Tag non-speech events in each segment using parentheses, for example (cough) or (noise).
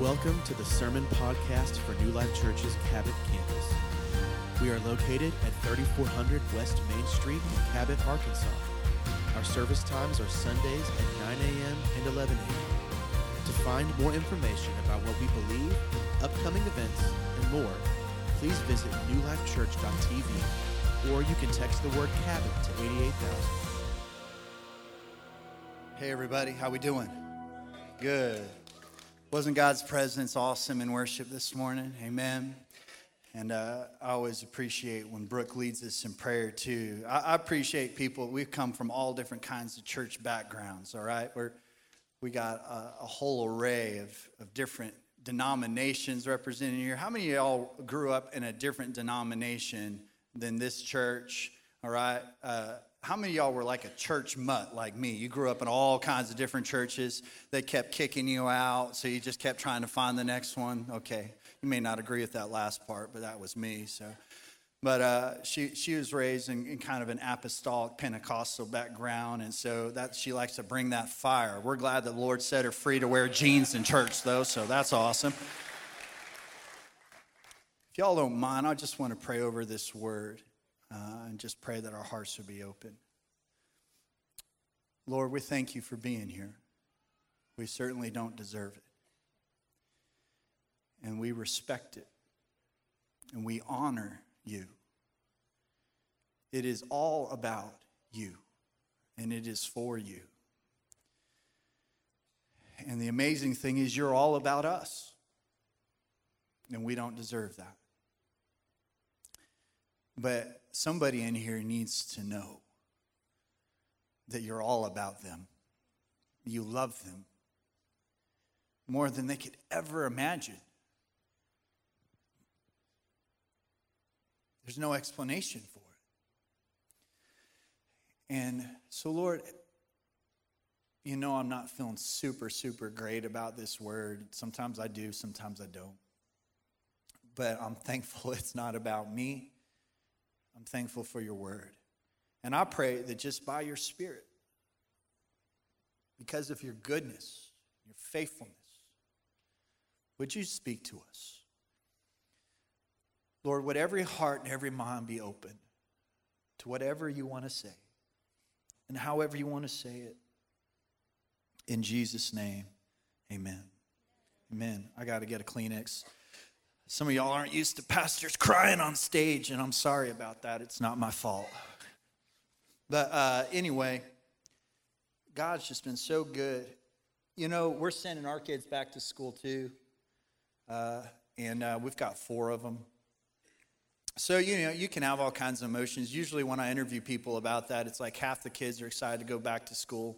Welcome to the Sermon Podcast for New Life Church's Cabot campus. We are located at 3400 West Main Street in Cabot, Arkansas. Our service times are Sundays at 9 a.m. and 11 a.m. To find more information about what we believe, upcoming events, and more, please visit newlifechurch.tv or you can text the word Cabot to 88000. Hey everybody, how we doing? Good. Wasn't God's presence awesome in worship this morning? Amen. And uh, I always appreciate when Brooke leads us in prayer too. I, I, appreciate people. We've come from all different kinds of church backgrounds. All right, we're we got a, a whole array of, of different denominations represented here. How many of y'all grew up in a different denomination than this church? All right. Uh, how many of y'all were like a church mutt like me? You grew up in all kinds of different churches. They kept kicking you out, so you just kept trying to find the next one. Okay, you may not agree with that last part, but that was me. So, but uh, she she was raised in, in, kind of an apostolic Pentecostal background, and so that she likes to bring that fire. We're glad that the Lord set her free to wear jeans in church, though, so that's awesome. If y'all don't mind, I just want to pray over this word uh, and just pray that our hearts would be open. Lord, we thank you for being here. We certainly don't deserve it. And we respect it. And we honor you. It is all about you, and it is for you. And the amazing thing is, you're all about us, and we don't deserve that. But somebody in here needs to know that you're all about them. You love them more than they could ever imagine. There's no explanation for it. And so, Lord, you know I'm not feeling super, super great about this word. Sometimes I do, sometimes I don't. But I'm thankful (laughs) it's not about me. I'm thankful for your word. And I pray that just by your spirit, because of your goodness, your faithfulness, would you speak to us? Lord, would every heart and every mind be open to whatever you want to say and however you want to say it. In Jesus' name, amen. Amen. I got to get a Kleenex. Some of y'all aren't used to pastors crying on stage, and I'm sorry about that. It's not my fault. But uh, anyway, God's just been so good. You know, we're sending our kids back to school too, uh, and uh, we've got four of them. So, you know, you can have all kinds of emotions. Usually, when I interview people about that, it's like half the kids are excited to go back to school,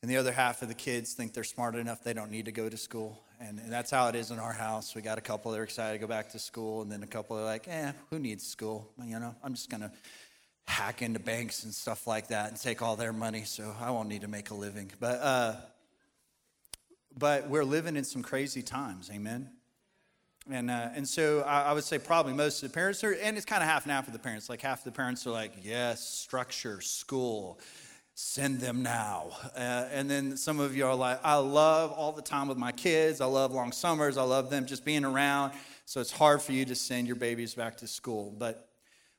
and the other half of the kids think they're smart enough they don't need to go to school. And, and, that's how it is in our house. We got a couple that are excited to go back to school, and then a couple are like, eh, who needs school? You know, I'm just going to hack into banks and stuff like that and take all their money, so I won't need to make a living. But, uh, but we're living in some crazy times, amen? And, uh, and so I, I, would say probably most of the parents are, and it's kind of half and half of the parents. Like half the parents are like, yes, structure, school, send them now. Uh, and then some of you are like, I love all the time with my kids. I love long summers. I love them just being around. So it's hard for you to send your babies back to school. But,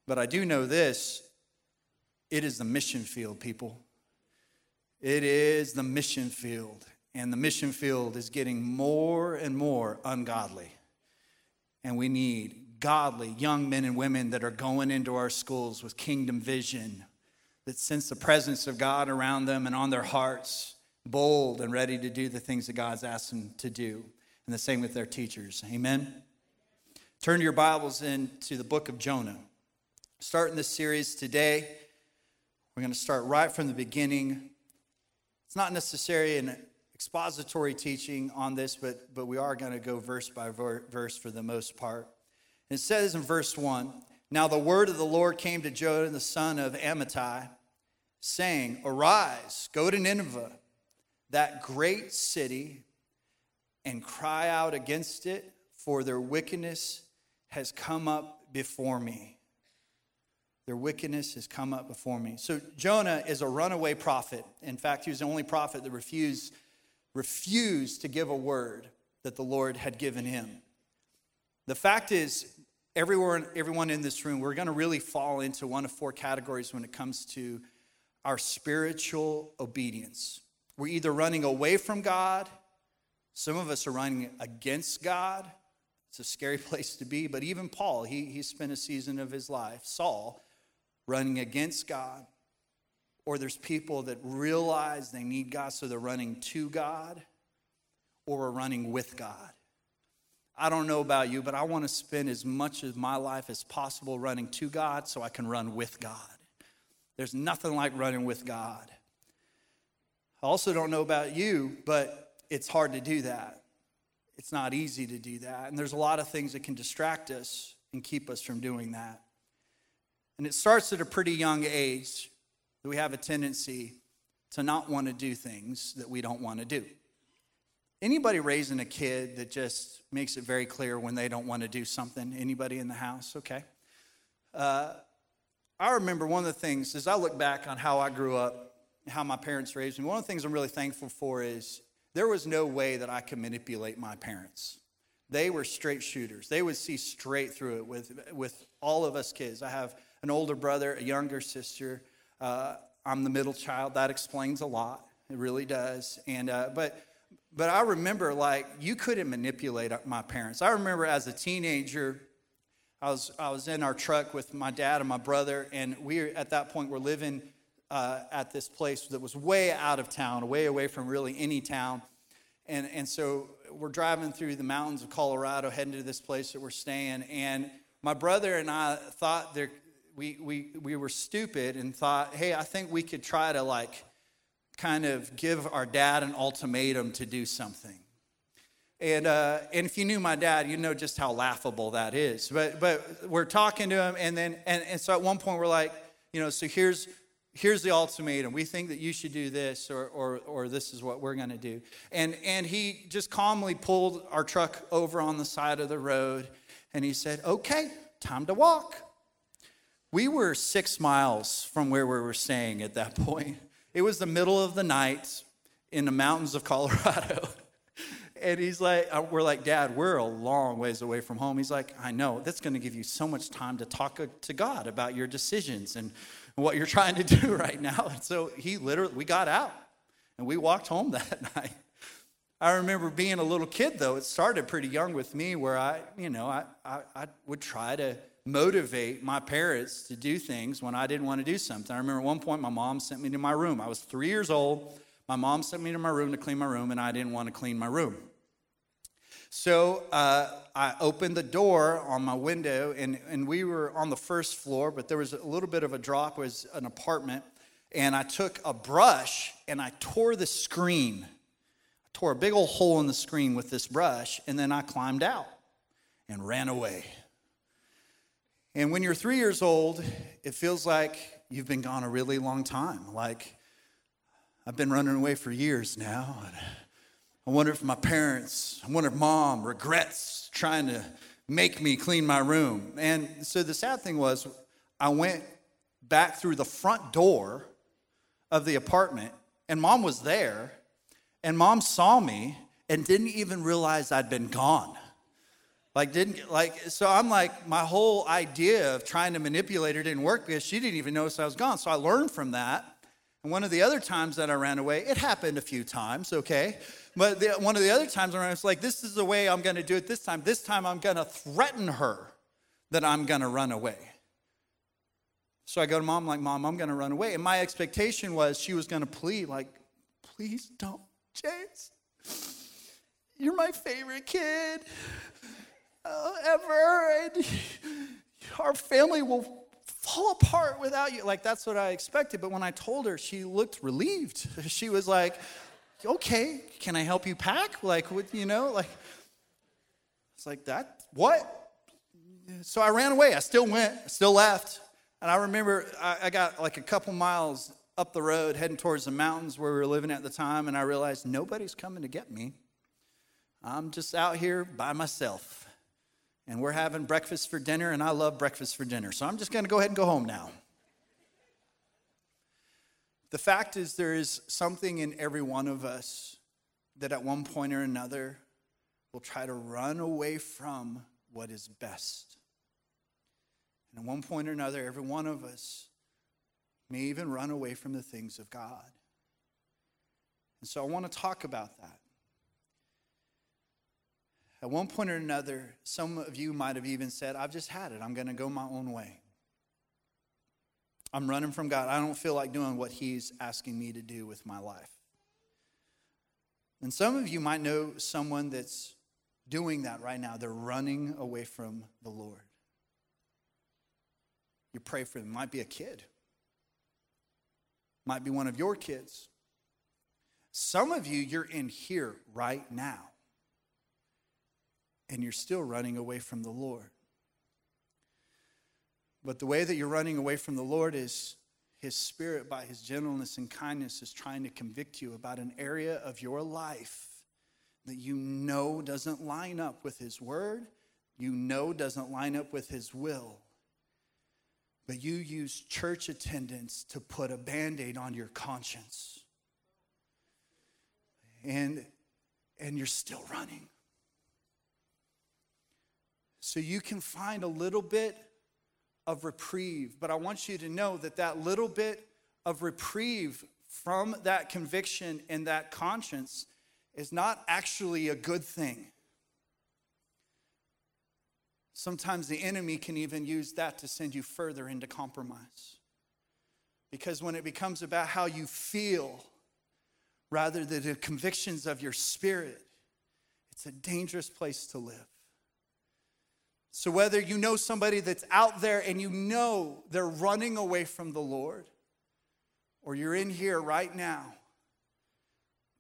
but I do know this it is the mission field, people. It is the mission field. And the mission field is getting more and more ungodly. And we need godly young men and women that are going into our schools with kingdom vision that sense the presence of God around them and on their hearts, bold and ready to do the things that God's asked them to do. And the same with their teachers. Amen. Turn your Bibles into the book of Jonah. Starting this series today, we're going to start right from the beginning. It's not necessarily an expository teaching on this, but, but we are going to go verse by verse for the most part. it says in verse 1 now the word of the Lord came to Jonah, the son of Amittai, saying, Arise, go to Nineveh, that great city, and cry out against it, for their wickedness has come up before me. Their wickedness has come up before me. So Jonah is a runaway prophet. In fact, he was the only prophet that refused, refused to give a word. that the Lord had given him. The fact is, everyone, everyone in this room, we're going to really fall into one of four categories when it comes to our spiritual obedience. We're either running away from God, some of us are running against God. It's a scary (laughs) place to be, but even Paul, he, he spent a season of his life, Saul, running against God. Or there's people that realize they need God, so they're running to God or are running with God. I don't know about you, but I want to spend as much of my life as possible running to God so I can run with God. There's nothing like running with God. I also don't know about you, but it's hard to do that. It's not easy to do that. And there's a lot of things that can distract us and keep us from doing that. And it starts at a pretty young age that we have a tendency to not want to do things that we don't want to do. Anybody raising a kid that just makes it very clear when they don't want to do something? Anybody in the house? Okay. Uh, I remember one of the things as I look back on how I grew up, how my parents raised me. One of the things I'm really thankful for is there was no way that I could manipulate my parents. They were straight shooters. They would see straight through it with with all of us kids. I have an older brother, a younger sister. Uh, I'm the middle child. That explains a lot. It really does. And uh, but but I remember like you couldn't manipulate my parents. I remember as a teenager, I was I was in our truck with my dad and my brother, and we at that point were living uh, at this place that was way out of town, way away from really any town, and and so we're driving through the mountains of Colorado, heading to this place that we're staying, and my brother and I thought there we we we were stupid and thought, hey, I think we could try to like kind of give our dad an ultimatum to do something. And, uh, and if you knew my dad, you know just how laughable that is. But, but we're talking to him, and then and, and so at one point we're like, you know, so here's here's the ultimatum. We think that you should do this, or or, or this is what we're going to do. And and he just calmly pulled our truck over on the side of the road, and he said, "Okay, time to walk." We were six miles from where we were staying at that (laughs) point. It was the middle of the night in the mountains of Colorado. And he's like, uh, we're like, Dad, we're a long ways away from home. He's like, I know. That's going to give you so much time to talk uh, to God about your decisions and what you're (laughs) trying to do (laughs) right now. And so he literally, we got out and we walked home (laughs) that night. I remember being a little kid, though. It started pretty young with me, where I, you know, I, I, I would try to motivate my parents to do things when I didn't want to do something. I remember at one point my mom sent me to my room. I was three years old. My mom sent me to my room to clean my room, and I didn't want to clean my room. So uh, I opened the door on my window, and, and we were on the first floor, but there was a little bit of a drop. It was an apartment, and I took a brush and I tore the screen. I tore a big old hole in the screen with this brush, and then I climbed out and ran away. And when you're three years old, it feels like you've been gone a really long time. Like, I've been running away for years now. I wonder if my parents, I wonder if mom regrets trying to make me clean my room. And so the sad thing was, I went back through the front door of the apartment, and mom was there, and mom saw me and didn't even realize I'd been gone. Like, didn't, like, so I'm like, my whole idea of trying to manipulate her didn't work because she didn't even notice I was gone. So I learned from that. And one of the other times that I ran away, it happened a few times, okay? But the, one of the other times I was like, this is the way I'm gonna do it this time. This time I'm gonna threaten her that I'm gonna run away. So I go to mom, like, Mom, I'm gonna run away. And my expectation was she was gonna plead, like, please don't, James. You're my favorite kid uh, ever. And (laughs) our family will fall apart without you. Like, that's what I expected. But when I told her, she looked relieved. (laughs) She was like, okay, can I help you pack? Like, what, you know, like, it's like that. What? So I ran away. I still went, still left. And I remember I, I got like a couple miles up the road heading towards the mountains where we were living at the time. And I realized nobody's coming to get me. I'm just out here by myself and we're having breakfast for dinner, and I love breakfast for dinner. So I'm just going to go ahead and go home now. The fact is, there is something in every one of us that at one point or another will try to run away from what is best. And at one point or another, every one of us may even run away from the things of God. And so I want to talk about that. At one point or another, some of you might have even said, I've just had it. I'm going to go my own way. I'm running from God. I don't feel like doing what He's asking me to do with my life. And some of you might know someone that's doing that right now. They're running away from the Lord. You pray for them. Might be a kid, might be one of your kids. Some of you, you're in here right now, and you're still running away from the Lord. But the way that you're running away from the Lord is His Spirit, by His gentleness and kindness, is trying to convict you about an area of your life that you know doesn't line up with His Word, you know doesn't line up with His will. But you use church attendance to put a band aid on your conscience. And, and you're still running. So you can find a little bit of reprieve. But I want you to know that that little bit of reprieve from that conviction and that conscience is not actually a good thing. Sometimes the enemy can even use that to send you further into compromise. Because when it becomes about how you feel rather than the convictions of your spirit, it's a dangerous place to live. So, whether you know somebody that's out there and you know they're running away from the Lord, or you're in here right now,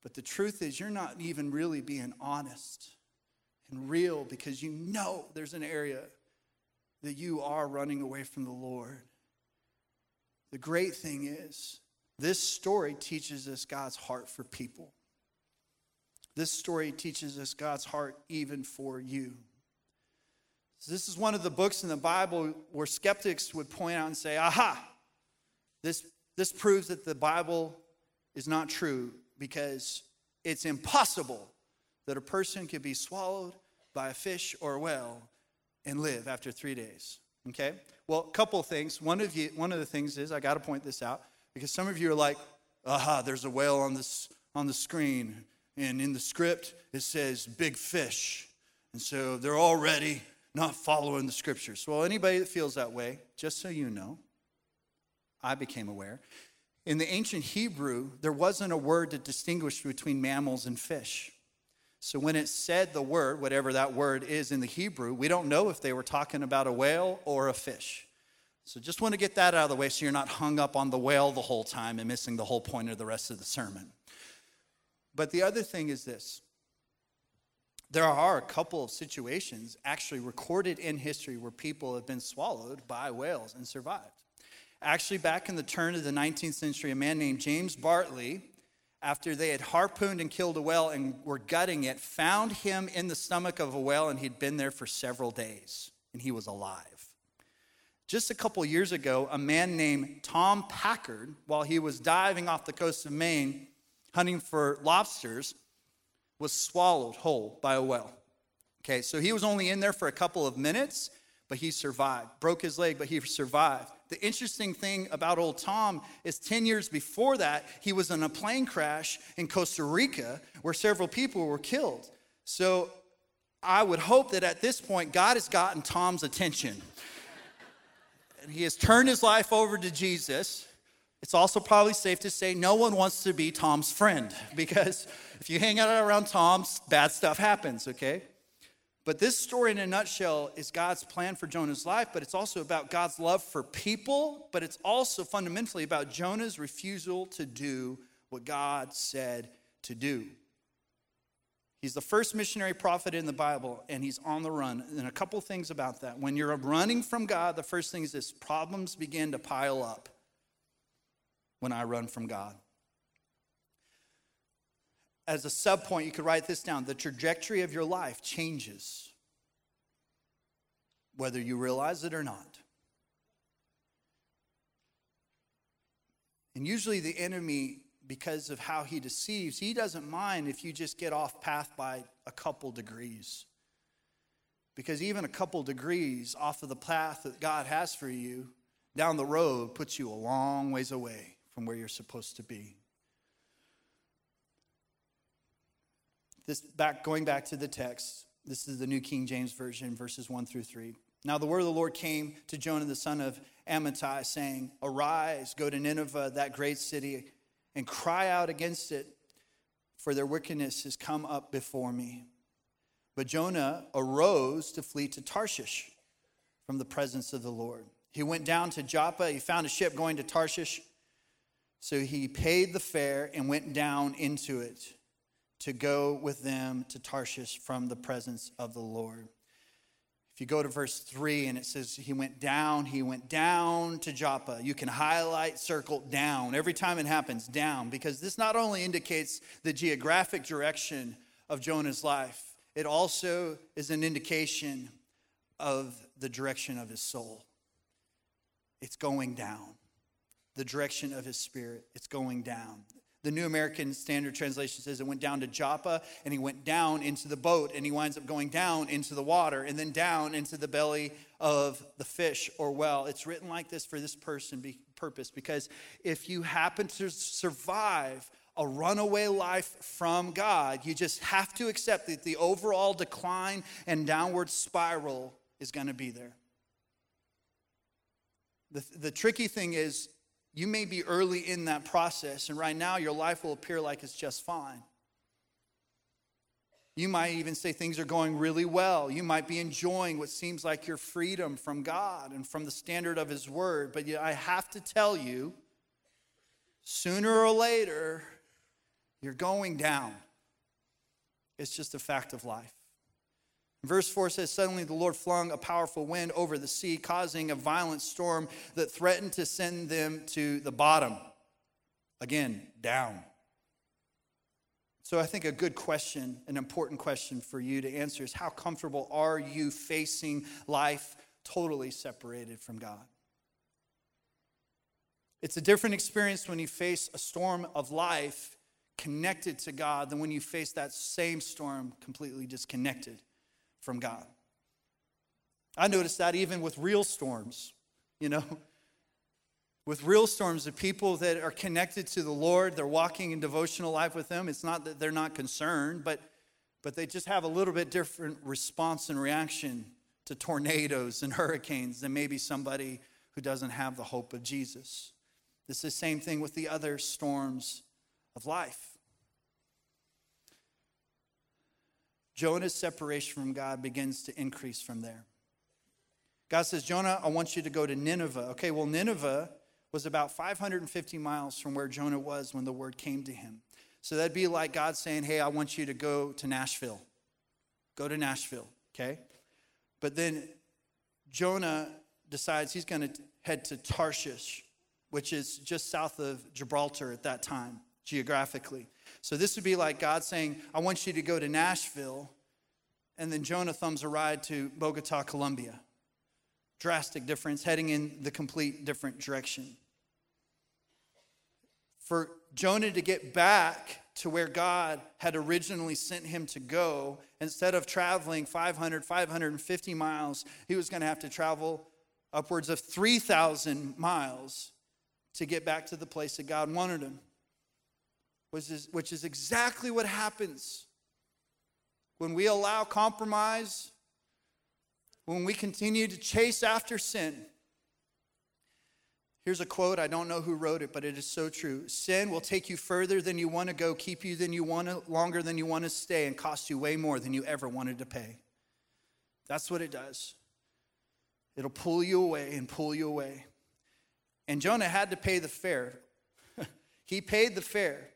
but the truth is, you're not even really being honest and real because you know there's an area that you are running away from the Lord. The great thing is, this story teaches us God's heart for people. This story teaches us God's heart even for you. So this is one of the books in the Bible where skeptics would point out and say, aha, this, this proves that the Bible is not true because it's impossible that a person could be swallowed by a fish or a whale and live after three days. Okay? Well, a couple of things. One of, you, one of the things is, I got to point this out because some of you are like, aha, there's a whale on, this, on the screen. And in the script, it says big fish. And so they're already not following the scriptures. Well, anybody that feels that way, just so you know, I became aware. In the ancient Hebrew, there wasn't a word to distinguish between mammals and fish. So when it said the word, whatever that word is in the Hebrew, we don't know if they were talking about a whale or a fish. So just want to get that out of the way so you're not hung up on the whale the whole time and missing the whole point of the rest of the sermon. But the other thing is this there are a couple of situations actually recorded in history where people have been swallowed by whales and survived. Actually, back in the turn of the 19th century, a man named James Bartley, after they had harpooned and killed a whale and were gutting it, found him in the stomach of a whale and he'd been there for several days and he was alive. Just a couple years ago, a man named Tom Packard, while he was diving off the coast of Maine hunting for lobsters, was swallowed whole by a whale. Okay, so he was only in there for a couple of minutes, but he survived. Broke his leg, but he survived. The interesting thing about old Tom is 10 years before that, he was in a plane crash in Costa Rica where several people were killed. So I would hope that at this point, God has gotten Tom's attention. and he has turned his life over to Jesus. It's also probably safe to say no one wants to be Tom's friend (laughs) because if you hang out around Tom, bad stuff happens, okay? But this story in a nutshell is God's plan for Jonah's life, but it's also about God's love for people, but it's also fundamentally about Jonah's refusal to do what God said to do. He's the first missionary prophet in the Bible, and he's on the run. And a couple things about that. When you're running from God, the first thing is this problems begin to pile up when I run from God as a sub point, you could write this down the trajectory of your life changes, whether you realize it or not. And usually the enemy because of how he deceives, he doesn't mind if you just get off path by a couple degrees. Because even a couple degrees off of the path that God has for you down the road puts you a long ways away from where you're supposed to be. This back going back to the text, this is the New King James Version, verses 1 through 3. Now the word of the Lord came to Jonah the son of Amittai, saying, Arise, go to Nineveh, that great city, and cry out against it, for their wickedness has come up before me. But Jonah arose to flee to Tarshish from the presence of the Lord. He went down to Joppa. He found a ship going to Tarshish. So he paid the fare and went down into it to go with them to Tarshish from the presence of the Lord. If you go to verse 3 and it says he went down, he went down to Joppa. You can highlight, circle down every time it happens, down, because this not only indicates the geographic direction of Jonah's life, it also is an indication of the direction of his soul. It's going down. The direction of his spirit, it's going down. The New American Standard Translation says it went down to Joppa and he went down into the boat and he winds up going down into the water and then down into the belly of the fish or well. It's written like this for this person be, purpose because if you happen to survive a runaway life from God, you just have to accept that the overall decline and downward spiral is going to be there. The, the tricky thing is you may be early in that process, and right now your life will appear like it's just fine. You might even say things are going really well. You might be enjoying what seems like your freedom from God and from the standard of His Word. But I have to tell you, sooner or later, you're going down. It's just a fact of life. Verse 4 says, Suddenly the Lord flung a powerful wind over the sea, causing a violent storm that threatened to send them to the bottom. Again, down. So I think a good question, an important question for you to answer is how comfortable are you facing life totally separated from God? It's a different experience when you face a storm of life connected to God than when you face that same storm completely disconnected from God. I noticed that even with real storms, you know. (laughs) With real storms, the people that are connected to the Lord, they're walking in devotional life with Him. It's not that they're not concerned, but, but they just have a little bit different response and reaction to tornadoes and hurricanes than maybe somebody who doesn't have the hope of Jesus. It's the same thing with the other storms of life. Jonah's separation from God begins to increase from there. God says, Jonah, I want you to go to Nineveh. Okay, well, Nineveh was about 550 miles from where Jonah was when the word came to him. So that'd be like God saying, Hey, I want you to go to Nashville. Go to Nashville, okay? But then Jonah decides he's going to head to Tarshish, which is just south of Gibraltar at that time, geographically. So this would be like God saying, I want you to go to Nashville, and then Jonah thumbs a ride to Bogota, Colombia. Drastic difference, heading in the complete different direction. For Jonah to get back to where God had originally sent him to go, instead of traveling 500, 550 miles, he was going to have to travel upwards of 3,000 miles to get back to the place that God wanted him which is, which is exactly what happens when we allow compromise, when we continue to chase after sin. Here's a quote. I don't know who wrote it, but it is so true. Sin will take you further than you want to go, keep you than you want to, longer than you want to stay, and cost you way more than you ever wanted to pay. That's what it does. It'll pull you away and pull you away. And Jonah had to pay the fare. (laughs) he paid the fare.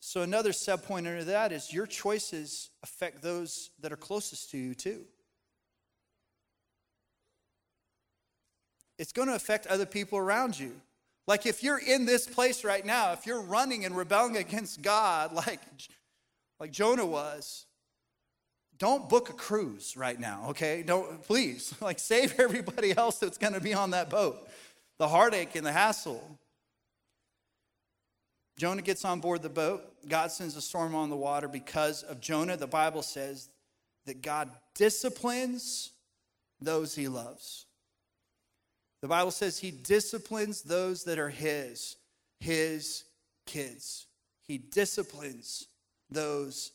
So, another sub point under that is your choices affect those that are closest to you, too. It's going to affect other people around you. Like if you're in this place right now, if you're running and rebelling against God (laughs) like, like Jonah was, don't book a cruise right now, okay? Don't please. (laughs) Like save everybody (laughs) else that's going to be on that boat. The heartache and the hassle. Jonah gets on board the boat. God sends a storm on the water because of Jonah. The Bible says that God disciplines those he loves. The Bible says he disciplines those that are his, his kids. He disciplines those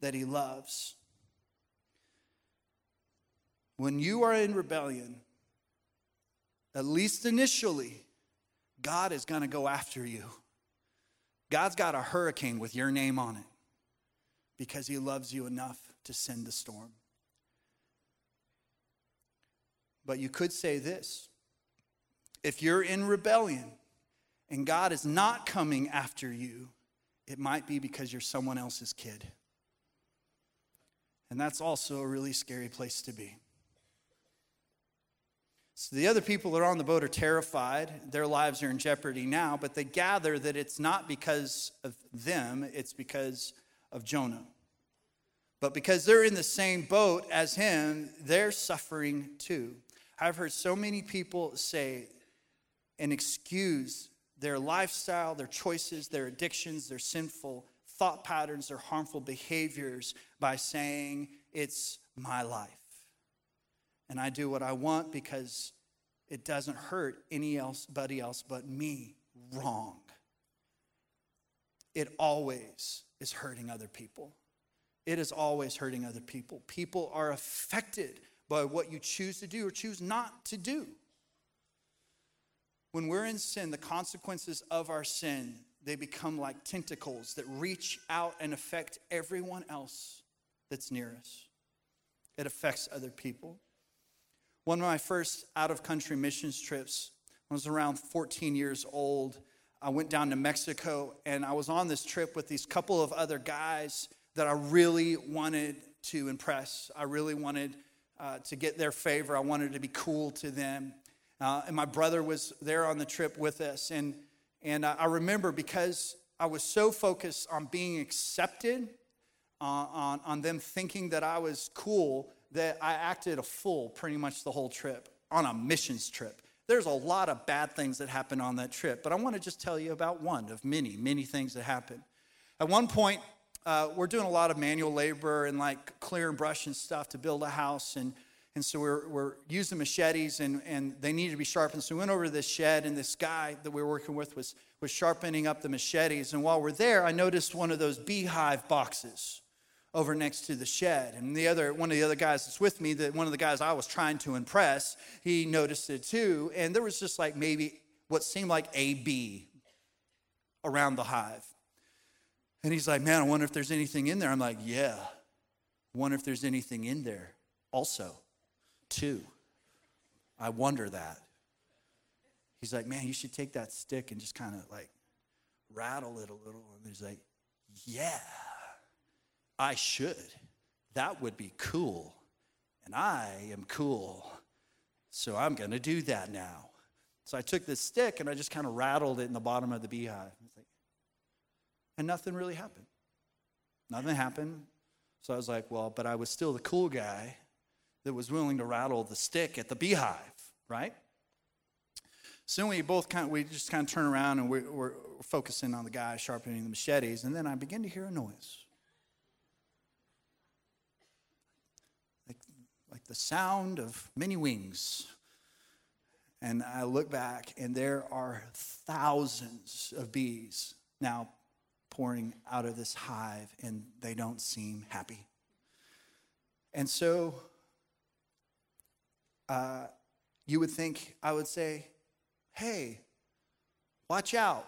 that he loves. When you are in rebellion, at least initially, God is going to go after you. God's got a hurricane with your name on it because he loves you enough to send the storm. But you could say this if you're in rebellion and God is not coming after you, it might be because you're someone else's kid. And that's also a really scary place to be. So the other people that are on the boat are terrified. Their lives are in jeopardy now, but they gather that it's not because of them, it's because of Jonah. But because they're in the same boat as him, they're suffering too. I've heard so many people say and excuse their lifestyle, their choices, their addictions, their sinful thought patterns, their harmful behaviors by saying, It's my life and I do what I want because it doesn't hurt anybody else but me wrong. It always is hurting other people. It is always hurting other people. People are affected by what you choose to do or choose not to do. When we're in sin, the consequences of our sin, they become like tentacles that reach out and affect everyone else that's near us. It affects other people. One of my first out of country missions trips, I was around 14 years old. I went down to Mexico and I was on this trip with these couple of other guys that I really wanted to impress. I really wanted uh, to get their favor. I wanted to be cool to them. Uh, and my brother was there on the trip with us. And, and I remember because I was so focused on being accepted, uh, on, on them thinking that I was cool, that I acted a fool pretty much the whole trip on a missions trip. There's a lot of bad things that happened on that trip, but I want to just tell you about one of many, many things that happened. At one point, uh, we're doing a lot of manual labor and like clear and brush and stuff to build a house. And, and so we're, we're using machetes and, and they needed to be sharpened. So we went over to this shed and this guy that we were working with was, was sharpening up the machetes. And while we're there, I noticed one of those beehive boxes over next to the shed. And the other one of the other guys that's with me, that one of the guys I was trying to impress, he noticed it too. And there was just like maybe what seemed like a bee around the hive. And he's like, Man, I wonder if there's anything in there. I'm like, Yeah. Wonder if there's anything in there also, too. I wonder that. He's like, Man, you should take that stick and just kind of like rattle it a little. And he's like, Yeah. I should. That would be cool. And I am cool. So I'm going to do that now. So I took this stick and I just kind of rattled it in the bottom of the beehive. And nothing really happened. Nothing happened. So I was like, well, but I was still the cool guy that was willing to rattle the stick at the beehive, right? So we both kind of, we just kind of turn around and we're, we're focusing on the guy sharpening the machetes. And then I begin to hear a noise. The sound of many wings. And I look back, and there are thousands of bees now pouring out of this hive, and they don't seem happy. And so uh, you would think, I would say, hey, watch out.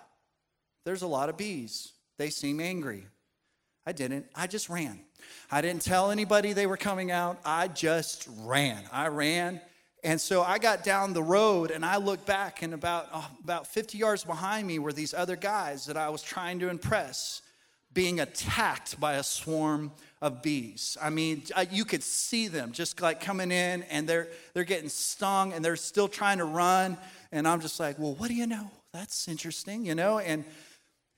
There's a lot of bees. They seem angry. I didn't. I just ran. I didn't tell anybody they were coming out. I just ran. I ran. And so I got down the road and I looked back, and about, uh, about 50 yards behind me were these other guys that I was trying to impress being attacked by a swarm of bees. I mean, you could see them just like coming in and they're, they're getting stung and they're still trying to run. And I'm just like, well, what do you know? That's interesting, you know? And,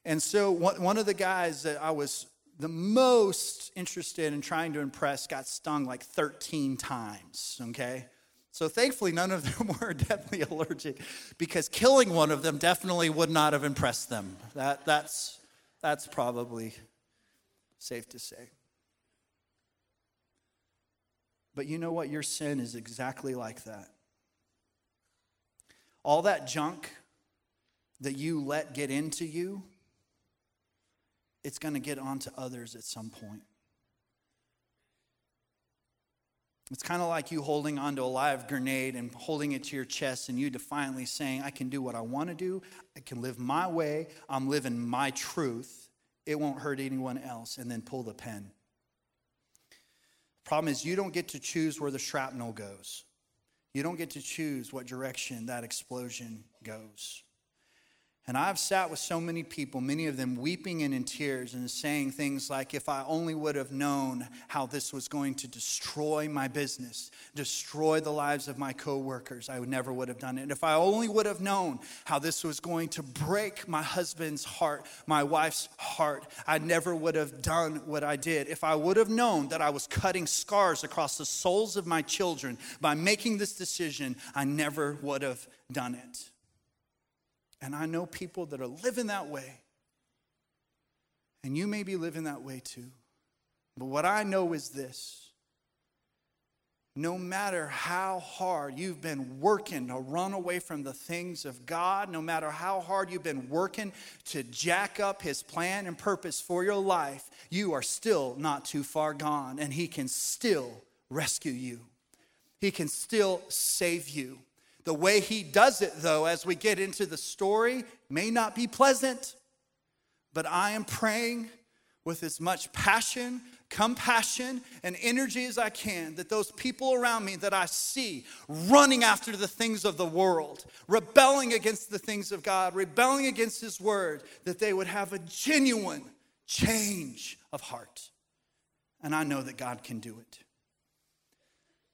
and so one of the guys that I was the most interested in trying to impress got stung like 13 times, okay? So thankfully, none of them (laughs) were definitely allergic because killing one of them definitely would not have impressed them. That, that's, That's probably safe to say. But you know what? Your sin is exactly like that. All that junk that you let get into you, it's going to get onto others at some point. It's kind of like you holding onto a live grenade and holding it to your chest and you defiantly saying, I can do what I want to do. I can live my way. I'm living my truth. It won't hurt anyone else. And then pull the pen. Problem is, you don't get to choose where the shrapnel goes. You don't get to choose what direction that explosion goes. And I've sat with so many people, many of them weeping and in tears and saying things like, if I only would have known how this was going to destroy my business, destroy the lives of my coworkers, I would never would have done it. And If I only would have known how this was going to break my husband's heart, my wife's heart, I never would have done what I did. If I would have known that I was cutting scars across the souls of my children by making this decision, I never would have done it. And I know people that are living that way. And you may be living that way too. But what I know is this no matter how hard you've been working to run away from the things of God, no matter how hard you've been working to jack up His plan and purpose for your life, you are still not too far gone, and He can still rescue you. He can still save you. The way he does it, though, as we get into the story, may not be pleasant, but I am praying with as much passion, compassion, and energy as I can that those people around me that I see running after the things of the world, rebelling against the things of God, rebelling against His word, that they would have a genuine change of heart. And I know that God can do it.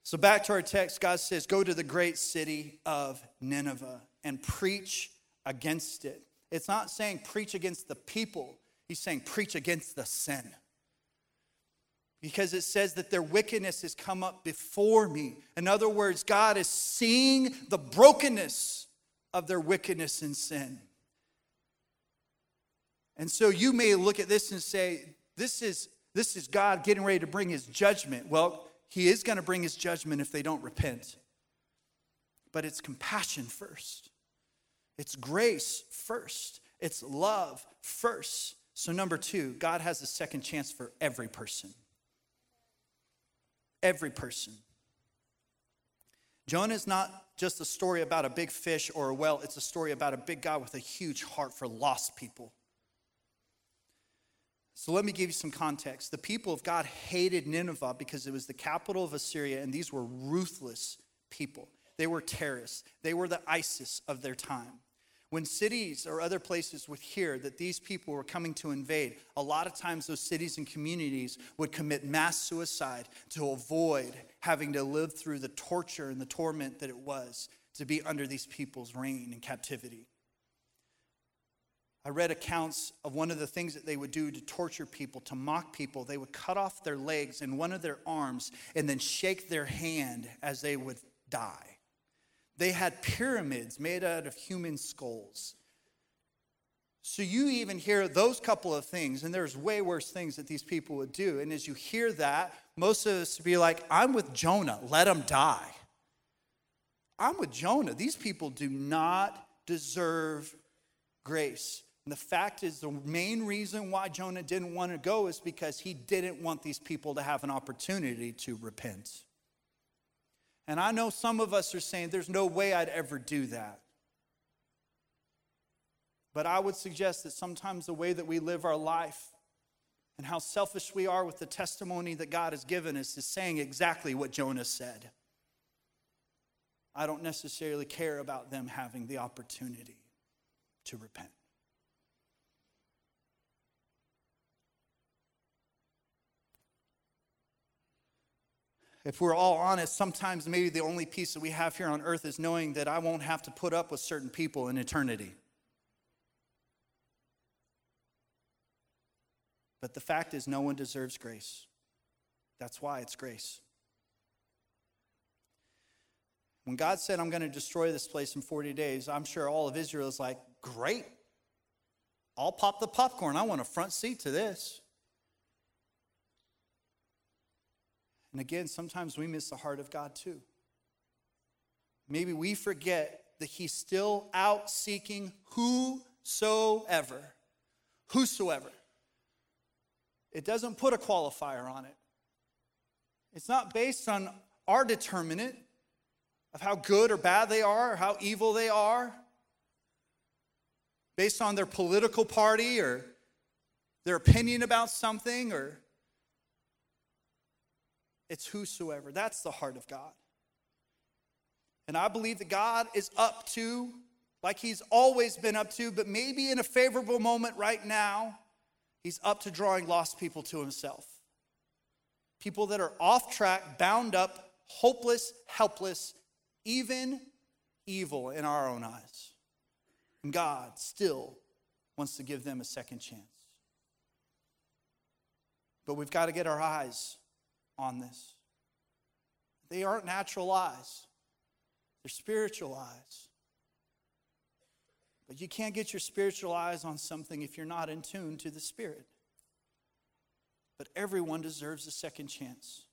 So, back to our text, God says, Go to the great city of Nineveh and preach against it. It's not saying preach against the people, He's saying preach against the sin. Because it says that their wickedness has come up before me. In other words, God is seeing the brokenness of their wickedness and sin. And so you may look at this and say, this is, this is God getting ready to bring his judgment. Well, he is going to bring his judgment if they don't repent. But it's compassion first, it's grace first, it's love first. So, number two, God has a second chance for every person. Every person. Jonah is not just a story about a big fish or a well, it's a story about a big God with a huge heart for lost people. So let me give you some context. The people of God hated Nineveh because it was the capital of Assyria, and these were ruthless people. They were terrorists, they were the ISIS of their time. When cities or other places would hear that these people were coming to invade, a lot of times those cities and communities would commit mass suicide to avoid having to live through the torture and the torment that it was to be under these people's reign and captivity. I read accounts of one of the things that they would do to torture people, to mock people. They would cut off their legs and one of their arms and then shake their hand as they would die. They had pyramids made out of human skulls. So you even hear those couple of things, and there's way worse things that these people would do. And as you hear that, most of us would be like, I'm with Jonah, let him die. I'm with Jonah. These people do not deserve grace. And the fact is, the main reason why Jonah didn't want to go is because he didn't want these people to have an opportunity to repent. And I know some of us are saying, there's no way I'd ever do that. But I would suggest that sometimes the way that we live our life and how selfish we are with the testimony that God has given us is saying exactly what Jonah said. I don't necessarily care about them having the opportunity to repent. If we're all honest, sometimes maybe the only peace that we have here on earth is knowing that I won't have to put up with certain people in eternity. But the fact is, no one deserves grace. That's why it's grace. When God said, I'm going to destroy this place in 40 days, I'm sure all of Israel is like, great. I'll pop the popcorn. I want a front seat to this. And again, sometimes we miss the heart of God too. Maybe we forget that He's still out seeking whosoever. Whosoever. It doesn't put a qualifier on it. It's not based on our determinant of how good or bad they are or how evil they are, based on their political party or their opinion about something or it's whosoever. That's the heart of God. And I believe that God is up to, like He's always been up to, but maybe in a favorable moment right now, He's up to drawing lost people to Himself. People that are off track, bound up, hopeless, helpless, even evil in our own eyes. And God still wants to give them a second chance. But we've got to get our eyes on this. They aren't natural eyes, they're spiritual eyes. But you can't get your spiritual eyes on something if you're not in tune to the Spirit. But everyone deserves a second chance.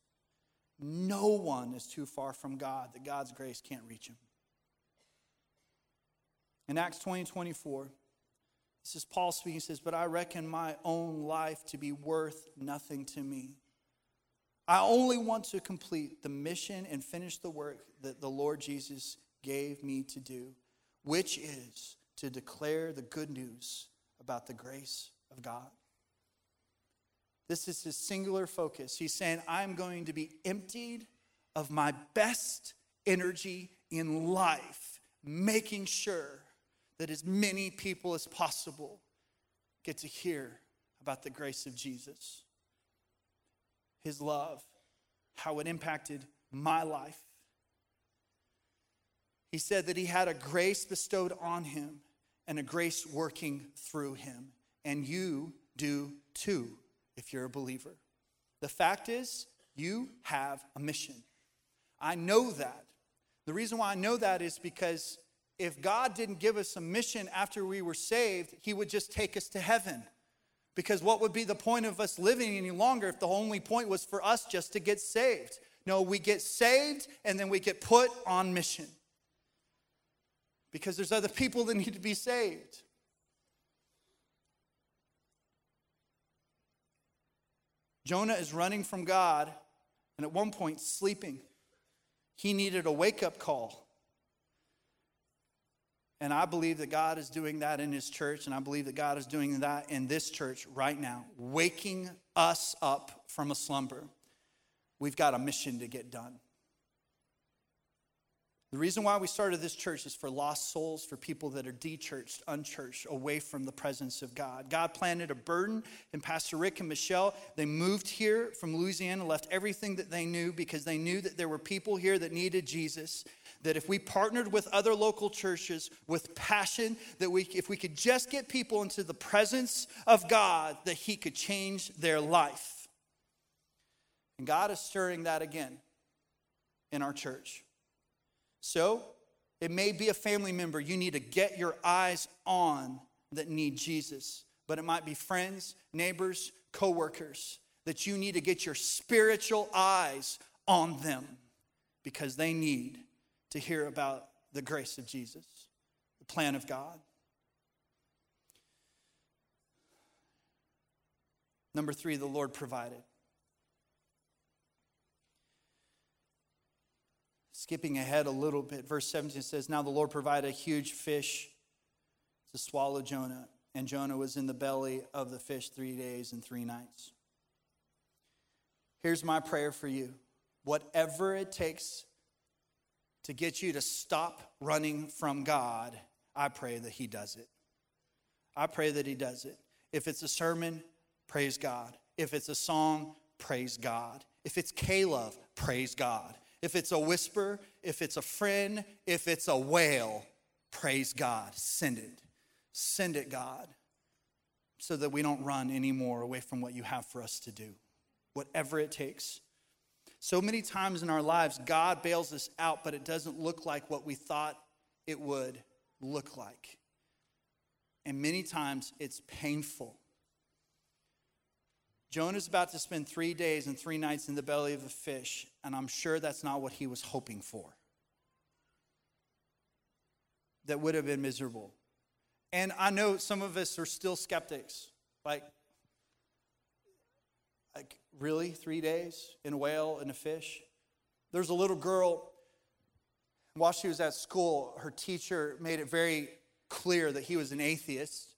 No one is too far from God that God's grace can't reach him. In Acts 20 24, this is Paul speaking. He says, But I reckon my own life to be worth nothing to me. I only want to complete the mission and finish the work that the Lord Jesus gave me to do, which is to declare the good news about the grace of God. This is his singular focus. He's saying, I'm going to be emptied of my best energy in life, making sure that as many people as possible get to hear about the grace of Jesus, his love, how it impacted my life. He said that he had a grace bestowed on him and a grace working through him, and you do too if you're a believer. The fact is, you have a mission. I know that. The reason why I know that is because if God didn't give us a mission after we were saved, He would just take us to heaven. Because what would be the point of us living any longer if the only point was for us just to get saved? No, we get saved and then we get put on mission. Because there's other people that need to be saved. Jonah is running from God and at one point sleeping. He needed a wake up call. And I believe that God is doing that in His church, and I believe that God is doing that in this church right now, waking us up from a slumber. We've got a mission to get done. The reason why we started this church is for lost souls, for people that are de-churched, unchurched, away from the presence of God. God planted a burden in Pastor Rick and Michelle. They moved here from Louisiana, left everything that they knew because they knew that there were people here that needed Jesus. That if we partnered with other local churches with passion, that we, if we could just get people into the presence of God, that He could change their life. And God is stirring that again in our church. So, it may be a family member you need to get your eyes on that need Jesus, but it might be friends, neighbors, coworkers that you need to get your spiritual eyes on them because they need to hear about the grace of Jesus, the plan of God. Number three, the Lord provided. Skipping ahead a little bit, verse 17 says, Now the Lord provided a huge fish to swallow Jonah, and Jonah was in the belly of the fish three days and three nights. Here's my prayer for you whatever it takes to get you to stop running from God, I pray that He does it. I pray that He does it. If it's a sermon, praise God. If it's a song, praise God. If it's Caleb, praise God. If it's a whisper, if it's a friend, if it's a wail, praise God. Send it. Send it, God, so that we don't run anymore away from what you have for us to do, whatever it takes. So many times in our lives, God bails us out, but it doesn't look like what we thought it would look like. and many times it's painful. Jonah's about to spend three days and three nights in the belly of a fish, and I'm sure that's not what he was hoping for. That would have been miserable. And I know some of us are still skeptics. Like, like really? Three days in a whale and a fish? There's a little girl, while she was at school, her teacher made it very clear that he was an atheist.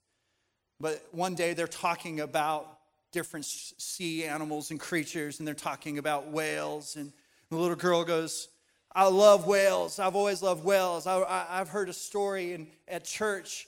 But one day they're talking about different sea animals and creatures, and they're talking about whales. And the little girl goes, I love whales. I've always loved whales. I, have heard a story in, at church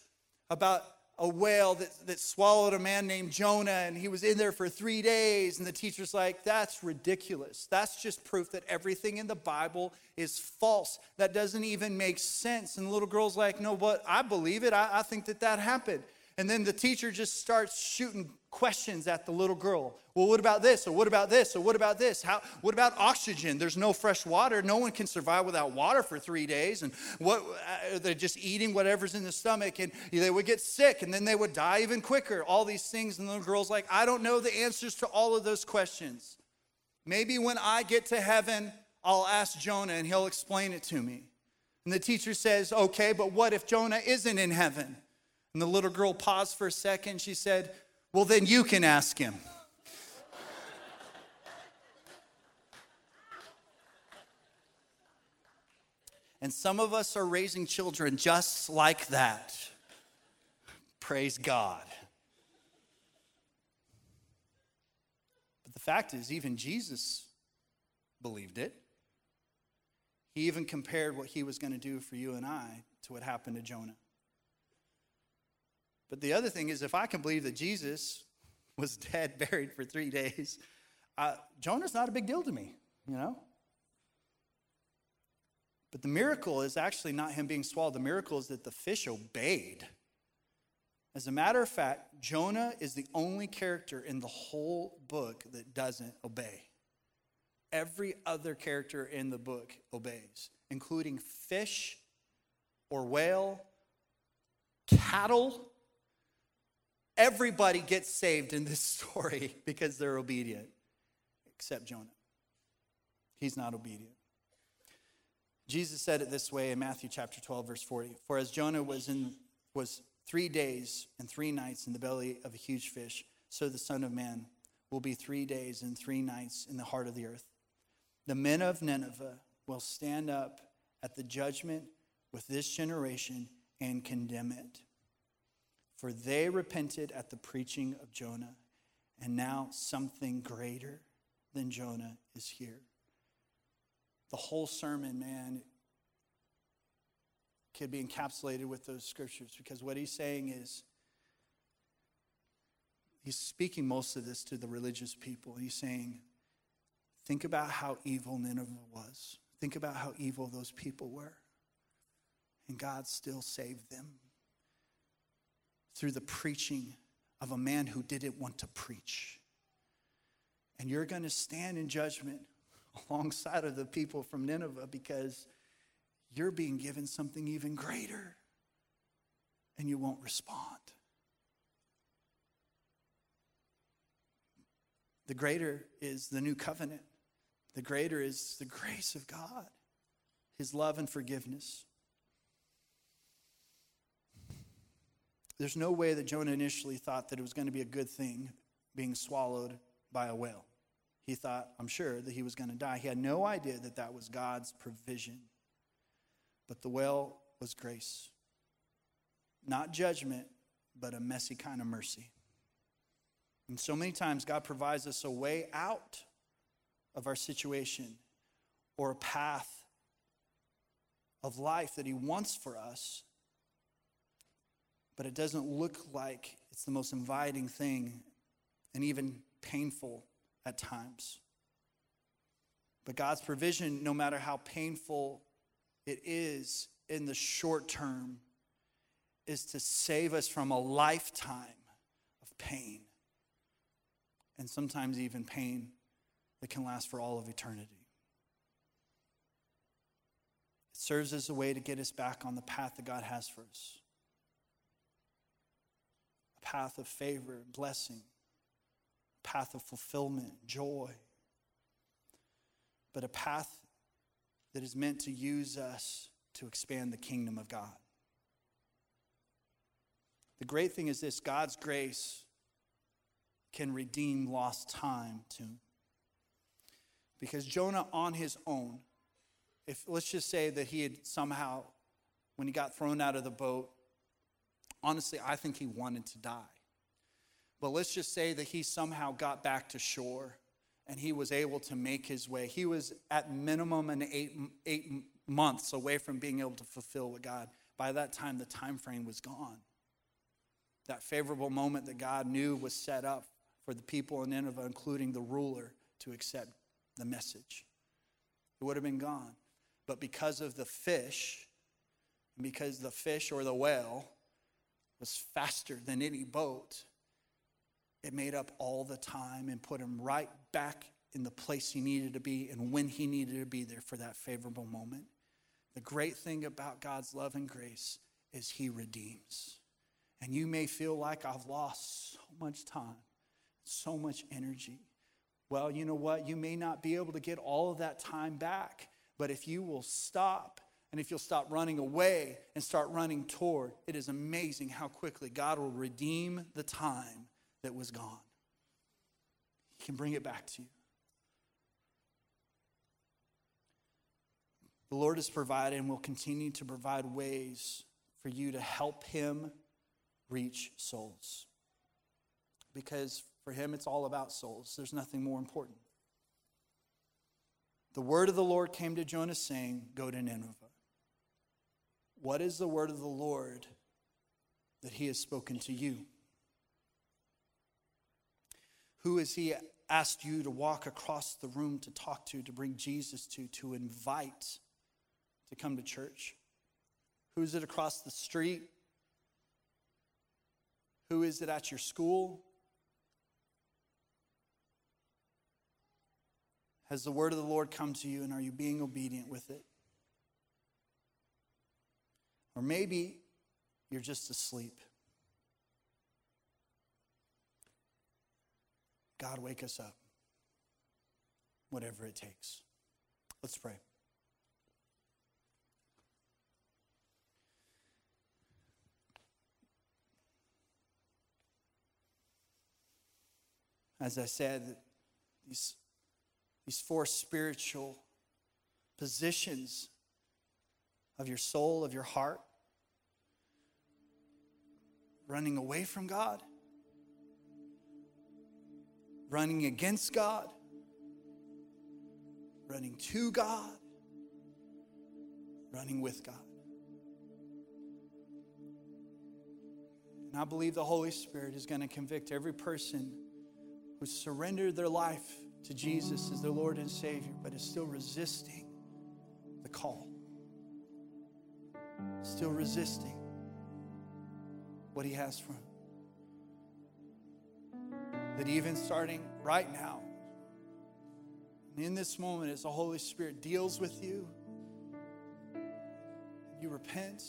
about a whale that, that swallowed a man named Jonah, and he was in there for three days. And the teacher's like, That's ridiculous. That's just proof that everything in the Bible is false. That doesn't even make sense. And the little girl's like, No, but I believe it. I, I think that that happened. And then the teacher just starts shooting questions at the little girl. Well, what about this? Or what about this? Or what about this? How, what about oxygen? There's no fresh water. No one can survive without water for three days. And what, uh, they're just eating whatever's in the stomach. And they would get sick and then they would die even quicker. All these things. And the girl's like, I don't know the answers to all of those questions. Maybe when I get to heaven, I'll ask Jonah and he'll explain it to me. And the teacher says, Okay, but what if Jonah isn't in heaven? And the little girl paused for a second. She said, Well, then you can ask him. and some of us are raising children just like that. Praise God. But the fact is, even Jesus believed it. He even compared what he was going to do for you and I to what happened to Jonah. But the other thing is, if I can believe that Jesus was (laughs) dead, buried for three days, Jonah's not a big deal to me, you know? But the miracle is actually not him being swallowed. The miracle is that the fish obeyed. As a matter of fact, Jonah is the only character in the whole book that doesn't obey. Every other character in the book obeys, including fish or whale, cattle, Everybody gets saved in this (laughs) story because they're obedient, except Jonah. He's not obedient. Jesus said it this way in Matthew chapter 12, verse 40. For as Jonah was in was three days and three nights in the belly of a huge fish, so the Son of Man will be three days and three nights in the heart of the earth. The men of Nineveh will stand up at the judgment with this generation and condemn it for they repented at the preaching of Jonah, and now something greater than Jonah is here. The whole sermon, man, could be encapsulated with those scriptures because what he's saying is he's speaking most of this to the religious people. He's saying, think about how evil Nineveh was. Think about how evil those people were. And God still saved them through the preaching of a man who didn't want to preach. And you're going to stand in judgment (laughs) alongside of the people from Nineveh because you're being given something even greater and you won't respond. The greater is the new covenant. The greater is the grace of God, His love and forgiveness. There's no way that Jonah initially thought that it was going to be a good thing being swallowed by a whale. He thought, I'm sure, that he was going to die. He had no idea that that was God's provision. But the whale was grace. Not judgment, but a messy kind of mercy. And so many times, God provides us a way out of our situation or a path of life that He wants for us but it doesn't look like it's the most inviting thing and even painful at times. But God's provision, no matter how painful it is in the short term, is to save us from a lifetime of pain. And sometimes even pain that can last for all of eternity. It serves as a way to get us back on the path that God has for us. Path of favor, and blessing, path of fulfillment, joy, but a path that is meant to use us to expand the kingdom of God. The great thing is this God's grace can redeem lost time too. Because Jonah, on his own, if let's just say that he had somehow, when he got thrown out of the boat, honestly, I think he wanted to die. But let's just say that he somehow got back to shore and he was able to make his way. He was at minimum an eight, eight months away from being able to fulfill what God. By that time, the time frame was gone. That favorable moment that God knew was set up for the people in Nineveh, including the ruler, to accept the message. It would have been gone. But because of the fish, because the fish or the whale was faster than any boat, it made up all the time and put him right back in the place he needed to be and when he needed to be there for that favorable moment. The great thing about God's love and grace is he redeems. And you may feel like I've lost so much time, so much energy. Well, you know what? You may not be able to get all of that time back, but if you will stop and if you'll stop running away and start running toward, it is amazing how quickly God will redeem the time that was gone. He can bring it back to you. The Lord has provided and will continue to provide ways for you to help Him reach souls. Because for Him, it's all about souls, there's nothing more important. The word of the Lord came to Jonah saying, Go to Nineveh. What is the word of the Lord that He has spoken to you? Who has He asked you to walk across the room to talk to, to bring Jesus to, to invite to come to church? Who is it across the street? Who is it at your school? Has the word of the Lord come to you and are you being obedient with it? Or maybe you're just asleep. God, wake us up, whatever it takes. Let's pray. As I said, these, these four spiritual positions of your soul, of your heart, running away from God running against God, running to God, running with God. And I believe the Holy Spirit is going to convict every person who surrendered their life to Jesus as their Lord and Savior, but is still resisting the call, still resisting what He has for them that even starting right now, in this moment, as the Holy Spirit deals with you, you repent,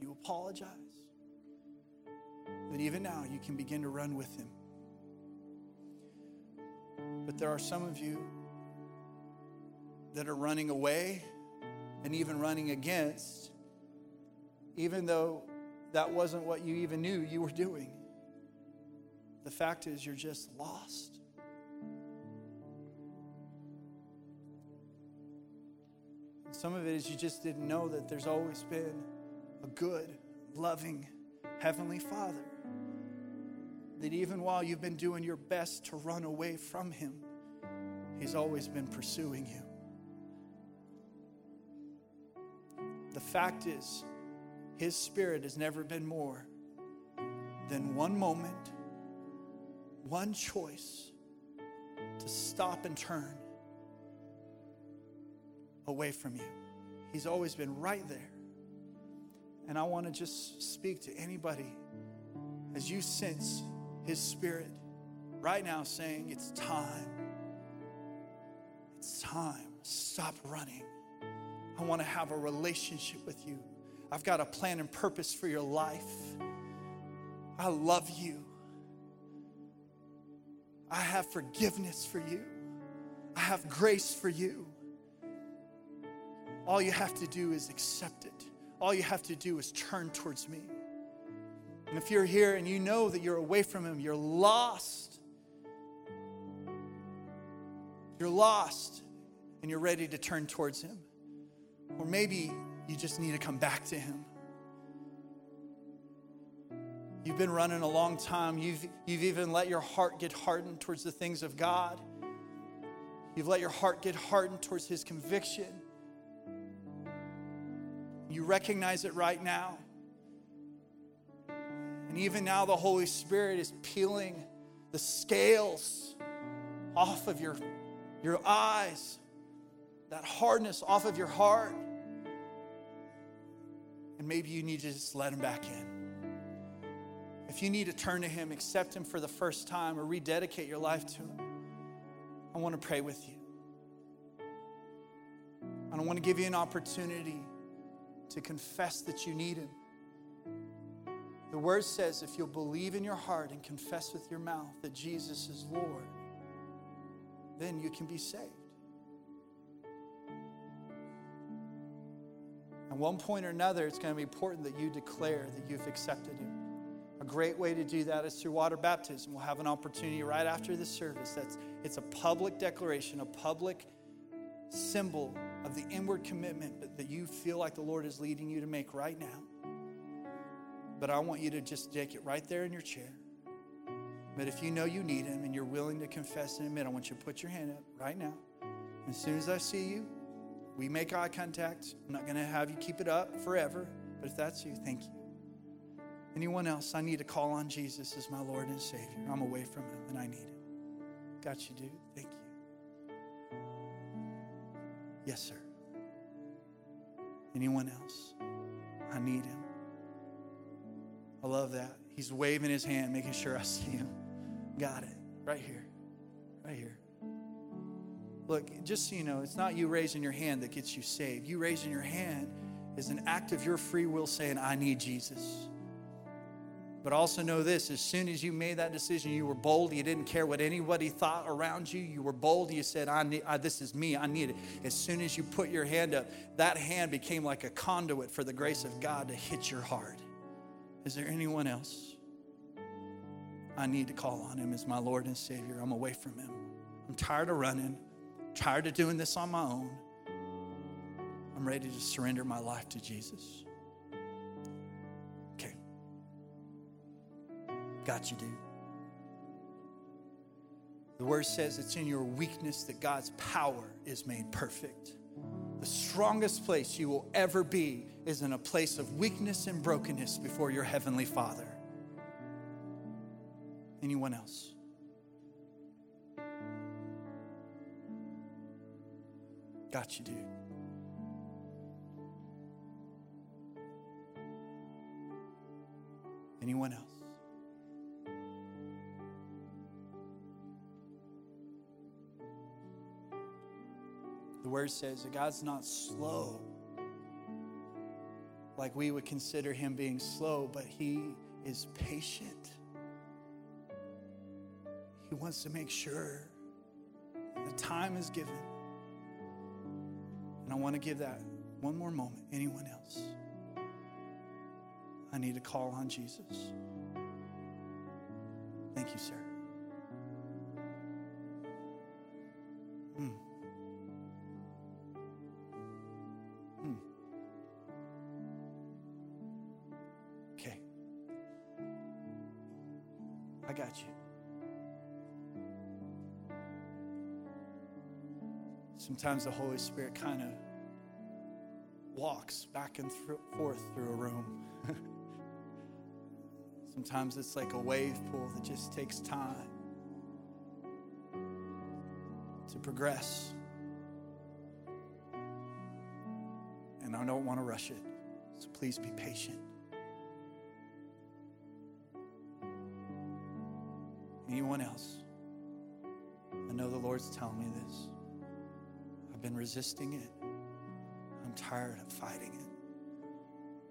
you apologize, that even now you can begin to run with Him. But there are some of you that are running away and even running against, even though that wasn't what you even knew you were doing. The fact is, you're just lost. Some of it is you just didn't know that there's always been a good, loving Heavenly Father. That even while you've been doing your best to run away from Him, He's always been pursuing you. The fact is, His Spirit has never been more than one moment one choice to stop and turn away from you. He's always been right there. And I want to just speak to anybody as you sense His Spirit right now saying, It's time. It's time. Stop running. I want to have a relationship with you. I've got a plan and purpose for your life. I love you. I have forgiveness for you. I have grace for you. All you have to do is accept it. All you have to do is turn towards me. And if you're here and you know that you're away from Him, you're lost. You're lost and you're ready to turn towards Him. Or maybe you just need to come back to Him. You've been running a long time. You've, you've even let your heart get hardened towards the things of God. You've let your heart get hardened towards His conviction. You recognize it right now. And even now, the Holy Spirit is peeling the scales off of your, your eyes, that hardness off of your heart. And maybe you need to just let Him back in. If you need to turn to Him, accept Him for the first time, or rededicate your life to Him, I want to pray with you. And I want to give you an opportunity to confess that you need Him. The Word says if you'll believe in your heart and confess with your mouth that Jesus is Lord, then you can be saved. At one point or another, it's going to be important that you declare that you've accepted Him. A great way to do that is through water baptism. We'll have an opportunity right after this service. That's it's a public declaration, a public symbol of the inward commitment that you feel like the Lord is leading you to make right now. But I want you to just take it right there in your chair. But if you know you need Him and you're willing to confess and admit, I want you to put your hand up right now. As soon as I see you, we make eye contact. I'm not going to have you keep it up forever, but if that's you, thank you. Anyone else? I need to call on Jesus as my Lord and Savior. I'm away from Him and I need Him. Got you, dude. Thank you. Yes, sir. Anyone else? I need Him. I love that. He's waving his hand, making sure I see him. Got it. Right here. Right here. Look, just so you know, it's not you raising your hand that gets you saved. You raising your hand is an act of your free will saying, I need Jesus. But also know this as soon as you made that decision, you were bold. You didn't care what anybody thought around you. You were bold. You said, I need, I, This is me. I need it. As soon as you put your hand up, that hand became like a conduit for the grace of God to hit your heart. Is there anyone else? I need to call on him as my Lord and Savior. I'm away from him. I'm tired of running, tired of doing this on my own. I'm ready to surrender my life to Jesus. Okay. Got you, dude. The word says it's in your weakness that God's power is made perfect. The strongest place you will ever be is in a place of weakness and brokenness before your heavenly Father. Anyone else? Got you, dude. Anyone else? The word says that God's not slow like we would consider him being slow, but he is patient. He wants to make sure the time is given. And I want to give that one more moment. Anyone else? I need to call on Jesus. Thank you, sir. Sometimes the Holy Spirit kind of walks back and th- forth through a room. (laughs) Sometimes it's like a wave pool that just takes time to progress. And I don't want to rush it. So please be patient. Anyone else? I know the Lord's telling me this. I've been resisting it. I'm tired of fighting it.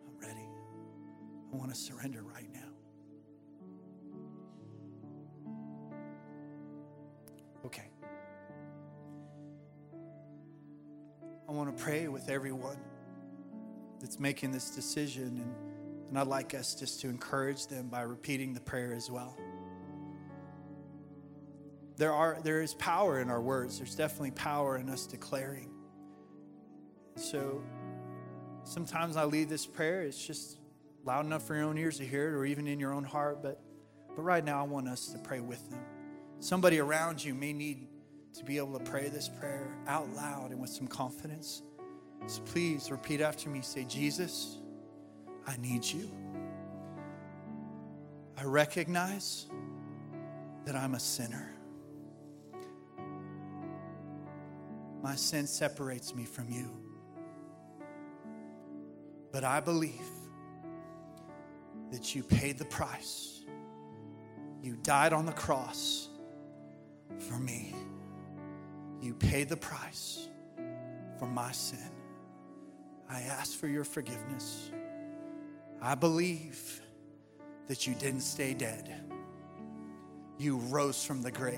I'm ready. I want to surrender right now. Okay. I want to pray with everyone that's making this decision, and, and I'd like us just to encourage them by repeating the prayer as well. There, are, there is power in our words, there's definitely power in us declaring. So sometimes I lead this prayer, it's just loud enough for your own ears to hear it, or even in your own heart, but, but right now I want us to pray with them. Somebody around you may need to be able to pray this prayer out loud and with some confidence. So please repeat after me. Say, Jesus, I need you. I recognize that I'm a sinner. My sin separates me from you. But I believe that you paid the price. You died on the cross for me. You paid the price for my sin. I ask for your forgiveness. I believe that you didn't stay dead. You rose from the grave.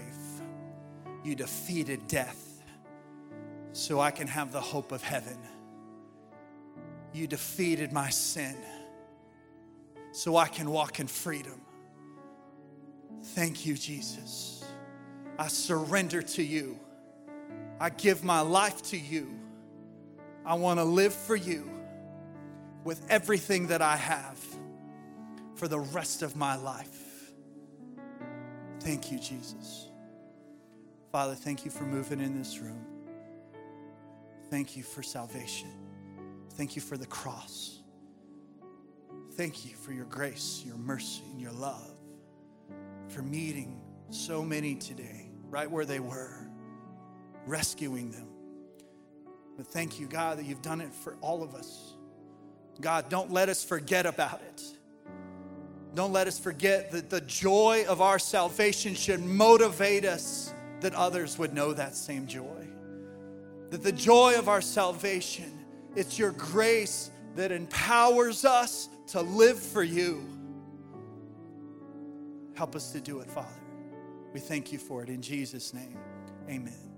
You defeated death so I can have the hope of heaven. You defeated my sin so I can walk in freedom. Thank you, Jesus. I surrender to you. I give my life to you. I want to live for you with everything that I have for the rest of my life. Thank you, Jesus. Father, thank you for moving in this room. Thank you for salvation. Thank you for the cross. Thank you for your grace, your mercy, and your love, for meeting so many today, right where they were, rescuing them. But thank you, God, that you've done it for all of us. God, don't let us forget about it. Don't let us forget that the joy of our salvation should motivate us that others would know that same joy. That the joy of our salvation, it's your grace that empowers us to live for you. Help us to do it, Father. We thank you for it in Jesus' name. Amen.